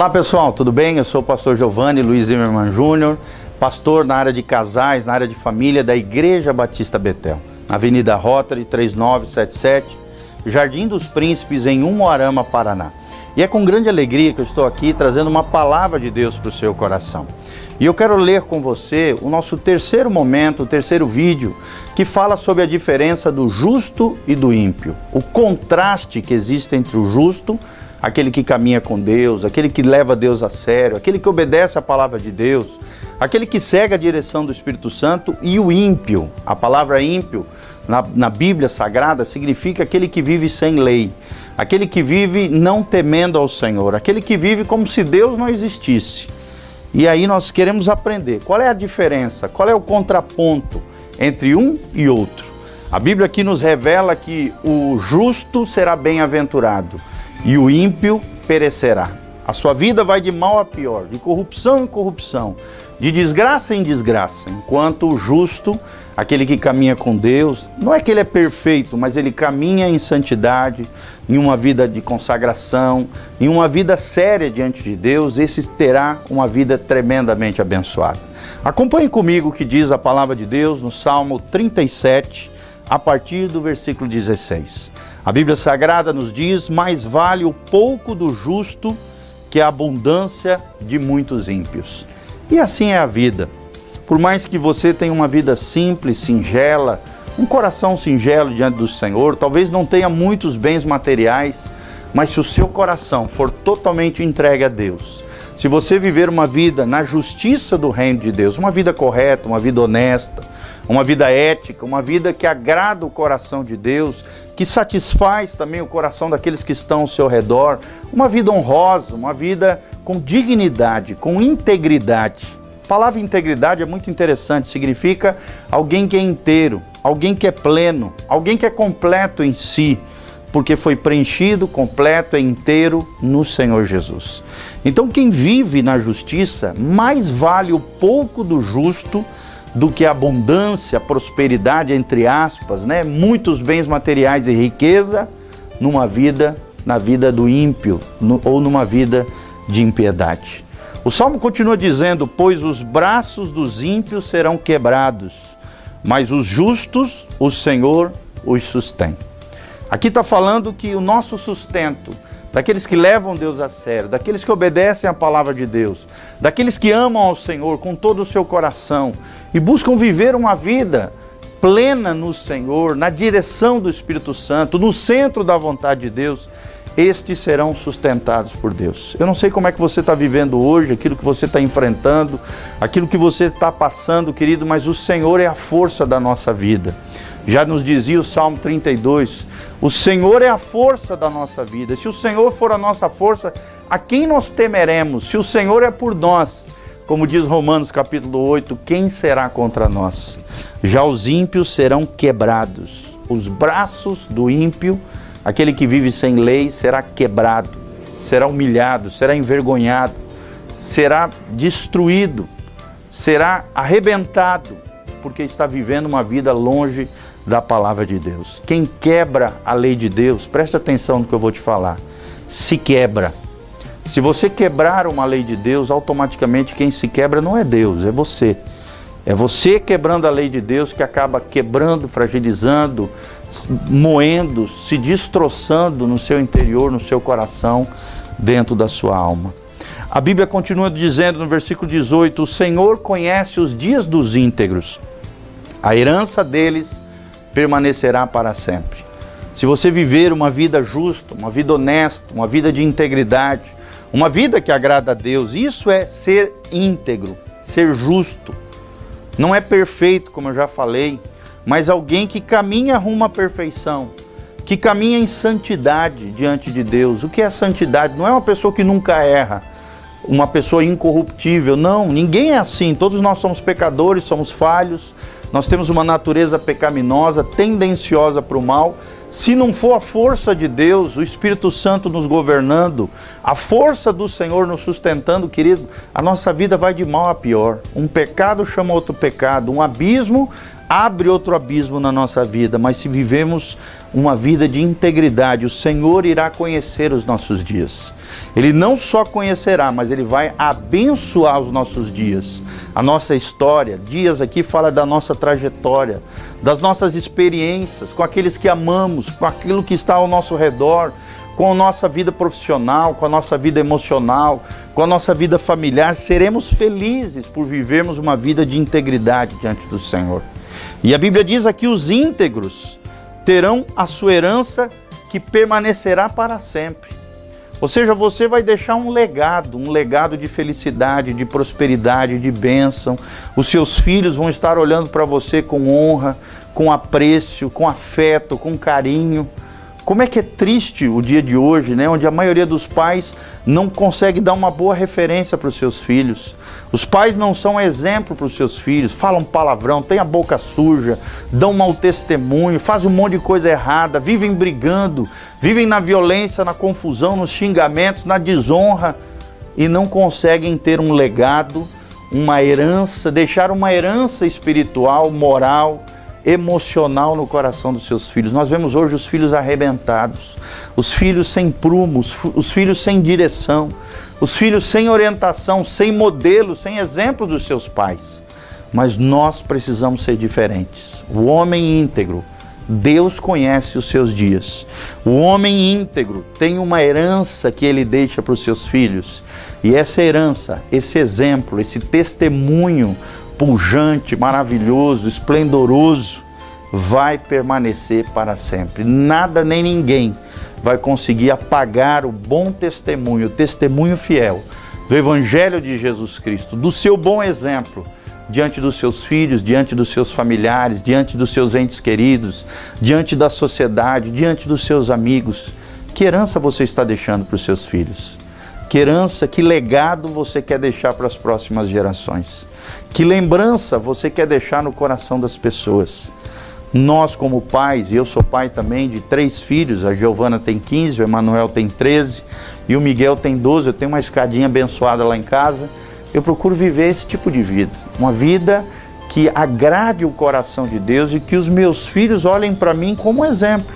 Olá pessoal, tudo bem? Eu sou o pastor Giovanni Luiz Zimmermann Júnior, pastor na área de casais, na área de família da Igreja Batista Betel, na Avenida Rotary 3977, Jardim dos Príncipes, em Umuarama, Paraná. E é com grande alegria que eu estou aqui trazendo uma palavra de Deus para o seu coração. E eu quero ler com você o nosso terceiro momento, o terceiro vídeo, que fala sobre a diferença do justo e do ímpio, o contraste que existe entre o justo e aquele que caminha com Deus, aquele que leva Deus a sério, aquele que obedece a palavra de Deus, aquele que segue a direção do Espírito Santo e o ímpio. A palavra ímpio na, na Bíblia Sagrada significa aquele que vive sem lei, aquele que vive não temendo ao Senhor, aquele que vive como se Deus não existisse. E aí nós queremos aprender qual é a diferença, qual é o contraponto entre um e outro. A Bíblia aqui nos revela que o justo será bem-aventurado e o ímpio perecerá. A sua vida vai de mal a pior, de corrupção em corrupção, de desgraça em desgraça, enquanto o justo, aquele que caminha com Deus, não é que ele é perfeito, mas ele caminha em santidade, em uma vida de consagração, em uma vida séria diante de Deus, esse terá uma vida tremendamente abençoada. Acompanhe comigo o que diz a palavra de Deus no Salmo 37, a partir do versículo 16. A Bíblia Sagrada nos diz: mais vale o pouco do justo que a abundância de muitos ímpios. E assim é a vida. Por mais que você tenha uma vida simples, singela, um coração singelo diante do Senhor, talvez não tenha muitos bens materiais, mas se o seu coração for totalmente entregue a Deus, se você viver uma vida na justiça do reino de Deus, uma vida correta, uma vida honesta, uma vida ética, uma vida que agrada o coração de Deus, que satisfaz também o coração daqueles que estão ao seu redor, uma vida honrosa, uma vida com dignidade, com integridade. A palavra integridade é muito interessante, significa alguém que é inteiro, alguém que é pleno, alguém que é completo em si, porque foi preenchido, completo e inteiro no Senhor Jesus. Então, quem vive na justiça, mais vale o pouco do justo do que abundância, prosperidade, entre aspas, né? muitos bens materiais e riqueza numa vida, na vida do ímpio no, ou numa vida de impiedade. O salmo continua dizendo: Pois os braços dos ímpios serão quebrados, mas os justos o Senhor os sustém. Aqui está falando que o nosso sustento daqueles que levam Deus a sério, daqueles que obedecem a palavra de Deus, daqueles que amam ao Senhor com todo o seu coração e buscam viver uma vida plena no Senhor, na direção do Espírito Santo, no centro da vontade de Deus, estes serão sustentados por Deus. Eu não sei como é que você está vivendo hoje, aquilo que você está enfrentando, aquilo que você está passando, querido, mas o Senhor é a força da nossa vida. Já nos dizia o Salmo 32: o Senhor é a força da nossa vida. Se o Senhor for a nossa força, a quem nós temeremos? Se o Senhor é por nós, como diz Romanos capítulo 8, quem será contra nós? Já os ímpios serão quebrados. Os braços do ímpio, aquele que vive sem lei, será quebrado, será humilhado, será envergonhado, será destruído, será arrebentado, porque está vivendo uma vida longe da palavra de Deus. Quem quebra a lei de Deus, presta atenção no que eu vou te falar, se quebra. Se você quebrar uma lei de Deus, automaticamente quem se quebra não é Deus, é você. É você quebrando a lei de Deus que acaba quebrando, fragilizando, moendo, se destroçando no seu interior, no seu coração, dentro da sua alma. A Bíblia continua dizendo no versículo 18: O Senhor conhece os dias dos íntegros, a herança deles permanecerá para sempre. Se você viver uma vida justa, uma vida honesta, uma vida de integridade, uma vida que agrada a Deus, isso é ser íntegro, ser justo. Não é perfeito, como eu já falei, mas alguém que caminha rumo à perfeição, que caminha em santidade diante de Deus. O que é santidade? Não é uma pessoa que nunca erra, uma pessoa incorruptível. Não, ninguém é assim. Todos nós somos pecadores, somos falhos, nós temos uma natureza pecaminosa, tendenciosa para o mal. Se não for a força de Deus, o Espírito Santo nos governando, a força do Senhor nos sustentando, querido, a nossa vida vai de mal a pior. Um pecado chama outro pecado, um abismo abre outro abismo na nossa vida, mas se vivemos uma vida de integridade, o Senhor irá conhecer os nossos dias. Ele não só conhecerá, mas ele vai abençoar os nossos dias, a nossa história. Dias aqui fala da nossa trajetória, das nossas experiências com aqueles que amamos, com aquilo que está ao nosso redor, com a nossa vida profissional, com a nossa vida emocional, com a nossa vida familiar. Seremos felizes por vivermos uma vida de integridade diante do Senhor. E a Bíblia diz aqui: os íntegros terão a sua herança que permanecerá para sempre. Ou seja, você vai deixar um legado, um legado de felicidade, de prosperidade, de bênção. Os seus filhos vão estar olhando para você com honra, com apreço, com afeto, com carinho. Como é que é triste o dia de hoje, né? Onde a maioria dos pais não consegue dar uma boa referência para os seus filhos. Os pais não são exemplo para os seus filhos, falam palavrão, têm a boca suja, dão mau testemunho, fazem um monte de coisa errada, vivem brigando, vivem na violência, na confusão, nos xingamentos, na desonra e não conseguem ter um legado, uma herança, deixar uma herança espiritual, moral, emocional no coração dos seus filhos. Nós vemos hoje os filhos arrebentados, os filhos sem prumo, os filhos sem direção, os filhos sem orientação, sem modelo, sem exemplo dos seus pais. Mas nós precisamos ser diferentes. O homem íntegro, Deus conhece os seus dias. O homem íntegro tem uma herança que ele deixa para os seus filhos. E essa herança, esse exemplo, esse testemunho pujante, maravilhoso, esplendoroso, vai permanecer para sempre. Nada nem ninguém vai conseguir apagar o bom testemunho, o testemunho fiel do Evangelho de Jesus Cristo, do seu bom exemplo diante dos seus filhos, diante dos seus familiares, diante dos seus entes queridos, diante da sociedade, diante dos seus amigos. Que herança você está deixando para os seus filhos? Que herança, que legado você quer deixar para as próximas gerações? Que lembrança você quer deixar no coração das pessoas? Nós, como pais, e eu sou pai também de três filhos, a Giovana tem 15, o Emanuel tem 13 e o Miguel tem 12. Eu tenho uma escadinha abençoada lá em casa. Eu procuro viver esse tipo de vida, uma vida que agrade o coração de Deus e que os meus filhos olhem para mim como exemplo,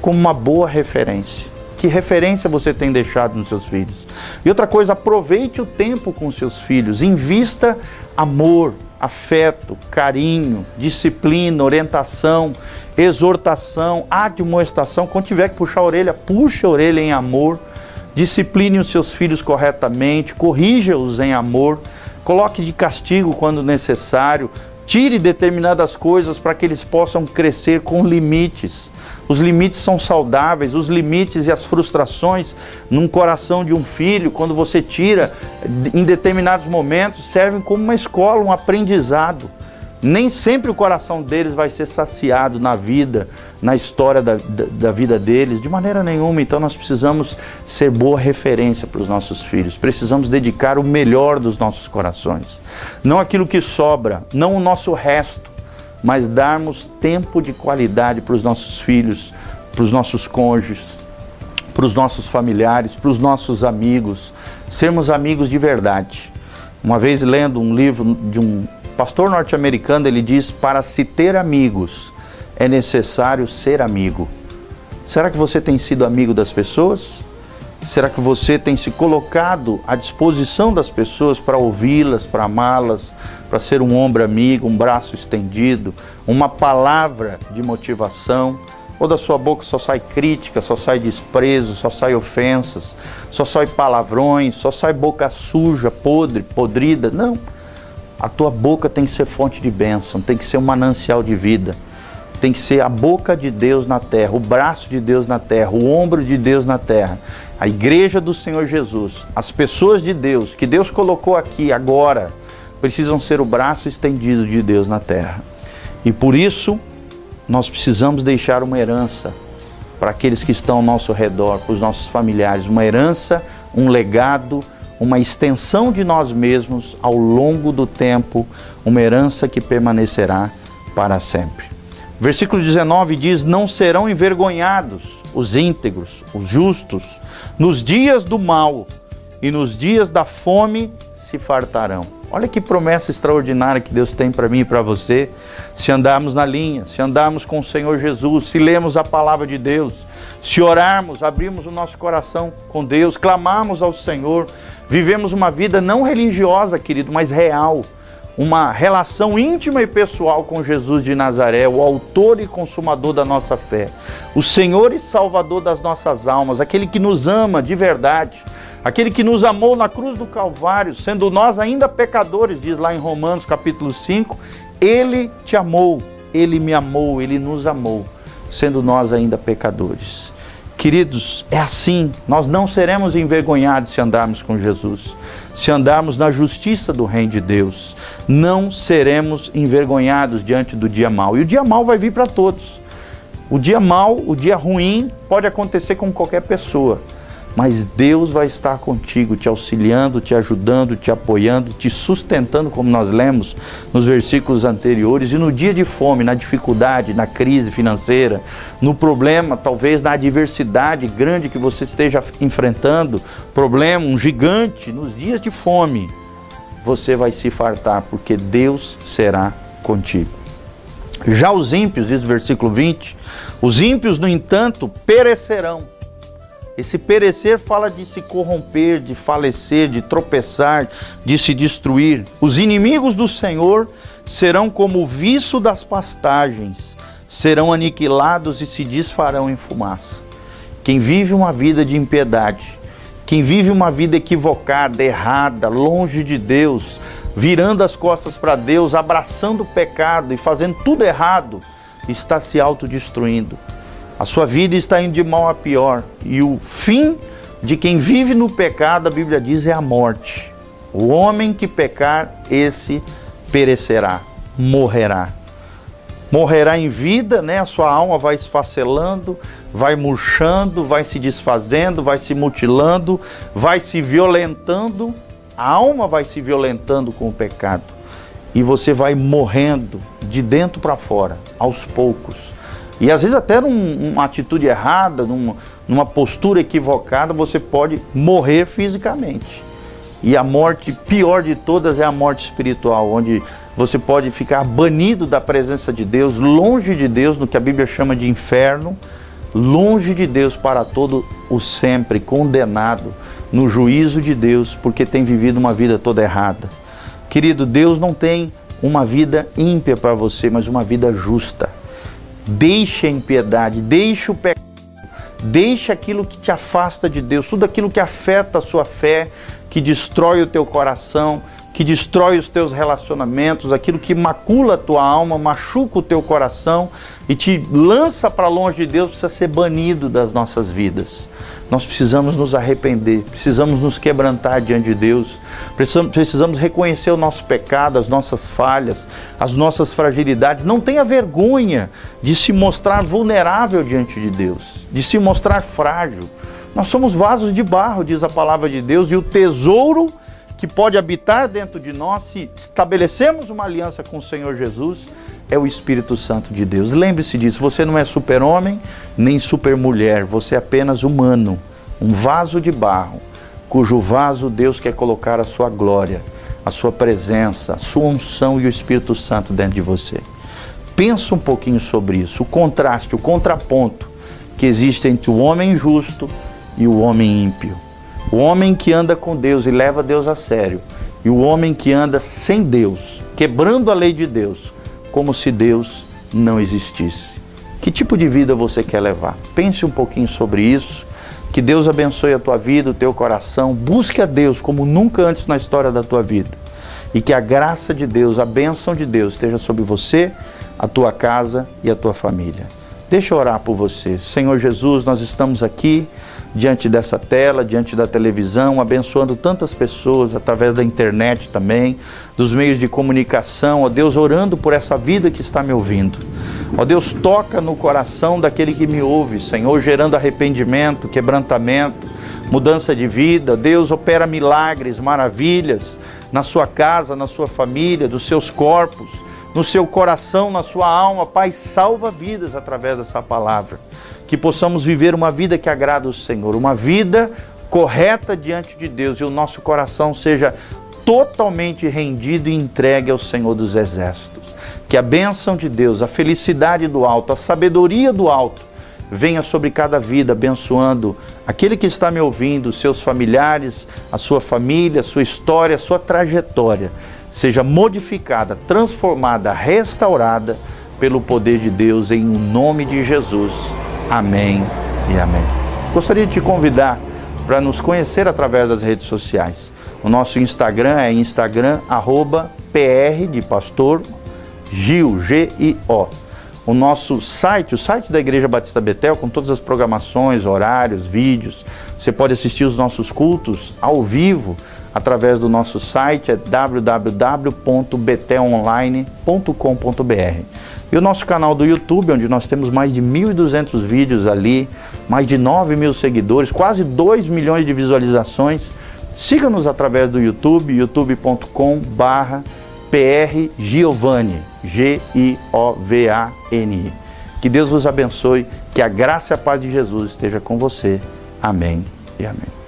como uma boa referência. Que referência você tem deixado nos seus filhos? E outra coisa, aproveite o tempo com seus filhos, invista amor, afeto, carinho, disciplina, orientação, exortação, admoestação. Quando tiver que puxar a orelha, puxe a orelha em amor. Discipline os seus filhos corretamente, corrija-os em amor, coloque de castigo quando necessário, tire determinadas coisas para que eles possam crescer com limites. Os limites são saudáveis, os limites e as frustrações num coração de um filho, quando você tira em determinados momentos, servem como uma escola, um aprendizado. Nem sempre o coração deles vai ser saciado na vida, na história da, da, da, vida deles, de maneira nenhuma. Então nós precisamos ser boa referência para os nossos filhos, precisamos dedicar o melhor dos nossos corações, não aquilo que sobra, não o nosso resto mas darmos tempo de qualidade para os nossos filhos, para os nossos cônjuges, para os nossos familiares, para os nossos amigos, sermos amigos de verdade. Uma vez lendo um livro de um pastor norte-americano, ele diz: para se ter amigos é necessário ser amigo. Será que você tem sido amigo das pessoas? Será que você tem se colocado à disposição das pessoas para ouvi-las, para amá-las, para ser um ombro amigo, um braço estendido, uma palavra de motivação? Ou da sua boca só sai crítica, só sai desprezo, só sai ofensas, só sai palavrões, só sai boca suja, podre, podrida? Não. A tua boca tem que ser fonte de bênção, tem que ser um manancial de vida tem que ser a boca de Deus na terra, o braço de Deus na terra, o ombro de Deus na terra. A igreja do Senhor Jesus, as pessoas de Deus que Deus colocou aqui agora, precisam ser o braço estendido de Deus na terra. E por isso, nós precisamos deixar uma herança para aqueles que estão ao nosso redor, para os nossos familiares, uma herança, um legado, uma extensão de nós mesmos ao longo do tempo, uma herança que permanecerá para sempre. Versículo 19 diz: Não serão envergonhados os íntegros, os justos, nos dias do mal e nos dias da fome se fartarão. Olha que promessa extraordinária que Deus tem para mim e para você. Se andarmos na linha, se andarmos com o Senhor Jesus, se lemos a palavra de Deus, se orarmos, abrirmos o nosso coração com Deus, clamarmos ao Senhor, vivemos uma vida não religiosa, querido, mas real uma relação íntima e pessoal com Jesus de Nazaré, o autor e consumador da nossa fé, o Senhor e Salvador das nossas almas, aquele que nos ama de verdade, aquele que nos amou na cruz do Calvário, sendo nós ainda pecadores, diz lá em Romanos capítulo 5, ele te amou, ele me amou, ele nos amou, sendo nós ainda pecadores. Queridos, é assim, nós não seremos envergonhados se andarmos com Jesus, se andarmos na justiça do Reino de Deus, não seremos envergonhados diante do dia mal. E o dia mal vai vir para todos. O dia mal, o dia ruim pode acontecer com qualquer pessoa mas Deus vai estar contigo, te auxiliando, te ajudando, te apoiando, te sustentando, como nós lemos nos versículos anteriores. E no dia de fome, na dificuldade, na crise financeira, no problema, talvez na adversidade grande que você esteja enfrentando, problema, um gigante, nos dias de fome, você vai se fartar, porque Deus será contigo. Já os ímpios, diz o versículo 20, os ímpios, no entanto, perecerão esse perecer fala de se corromper, de falecer, de tropeçar, de se destruir. Os inimigos do Senhor serão como o viço das pastagens, serão aniquilados e se desfarão em fumaça. Quem vive uma vida de impiedade, quem vive uma vida equivocada, errada, longe de Deus, virando as costas para Deus, abraçando o pecado e fazendo tudo errado, está se autodestruindo. A sua vida está indo de mal a pior. E o fim de quem vive no pecado, a Bíblia diz, é a morte. O homem que pecar, esse perecerá, morrerá. Morrerá em vida, né? A sua alma vai esfacelando, vai murchando, vai se desfazendo, vai se mutilando, vai se violentando. A alma vai se violentando com o pecado. E você vai morrendo de dentro para fora, aos poucos e às vezes até numa atitude errada, numa, numa postura equivocada, você pode morrer fisicamente. E a morte pior de todas é a morte espiritual, onde você pode ficar banido da presença de Deus, longe de Deus, no que a Bíblia chama de inferno, longe de Deus para todo o sempre, condenado no juízo de Deus, porque tem vivido uma vida toda errada. Querido, Deus não tem uma vida ímpia para você, mas uma vida justa. Deixe a impiedade, deixe o pecado, deixe aquilo que te afasta de Deus, tudo aquilo que afeta a sua fé, que destrói o teu coração, que destrói os teus relacionamentos, aquilo que macula a tua alma, machuca o teu coração e te lança para longe de Deus, precisa ser banido das nossas vidas. Nós precisamos nos arrepender, precisamos nos quebrantar diante de Deus, precisamos, precisamos reconhecer o nosso pecado, as nossas falhas, as nossas fragilidades. Não tenha vergonha de se mostrar vulnerável diante de Deus, de se mostrar frágil. Nós somos vasos de barro, diz a palavra de Deus, e o tesouro que pode habitar dentro de nós se estabelecermos uma aliança com o Senhor Jesus é o Espírito Santo de Deus. Lembre-se disso, você não é super-homem nem super-mulher, você é apenas humano, um vaso de barro, cujo vaso Deus quer colocar a sua glória, a sua presença, a sua unção e o Espírito Santo dentro de você. Pensa um pouquinho sobre isso, o contraste, o contraponto que existe entre o homem justo e o homem ímpio. O homem que anda com Deus e leva Deus a sério, e o homem que anda sem Deus, quebrando a lei de Deus, como se Deus não existisse. Que tipo de vida você quer levar? Pense um pouquinho sobre isso. Que Deus abençoe a tua vida, o teu coração. Busque a Deus como nunca antes na história da tua vida. E que a graça de Deus, a bênção de Deus esteja sobre você, a tua casa e a tua família. Deixa eu orar por você. Senhor Jesus, nós estamos aqui diante dessa tela, diante da televisão, abençoando tantas pessoas através da internet também, dos meios de comunicação, ó Deus, orando por essa vida que está me ouvindo. Ó Deus, toca no coração daquele que me ouve, Senhor, gerando arrependimento, quebrantamento, mudança de vida. Deus opera milagres, maravilhas na sua casa, na sua família, dos seus corpos, no seu coração, na sua alma. Pai, salva vidas através dessa palavra que possamos viver uma vida que agrada o Senhor, uma vida correta diante de Deus e o nosso coração seja totalmente rendido e entregue ao Senhor dos Exércitos. Que a bênção de Deus, a felicidade do alto, a sabedoria do alto venha sobre cada vida, abençoando aquele que está me ouvindo, seus familiares, a sua família, a sua história, a sua trajetória, seja modificada, transformada, restaurada pelo poder de Deus em nome de Jesus. Amém e amém. Gostaria de te convidar para nos conhecer através das redes sociais. O nosso Instagram é Instagram arroba PR de pastor Gil, G-I-O o nosso site, o site da Igreja Batista Betel, com todas as programações, horários, vídeos. Você pode assistir os nossos cultos ao vivo através do nosso site, é www.betelonline.com.br. E o nosso canal do YouTube, onde nós temos mais de 1.200 vídeos ali, mais de 9 mil seguidores, quase 2 milhões de visualizações. Siga-nos através do YouTube, youtube.com.br PR Giovanni, G-I-O-V-A-N-I. Que Deus vos abençoe, que a graça e a paz de Jesus esteja com você. Amém e amém.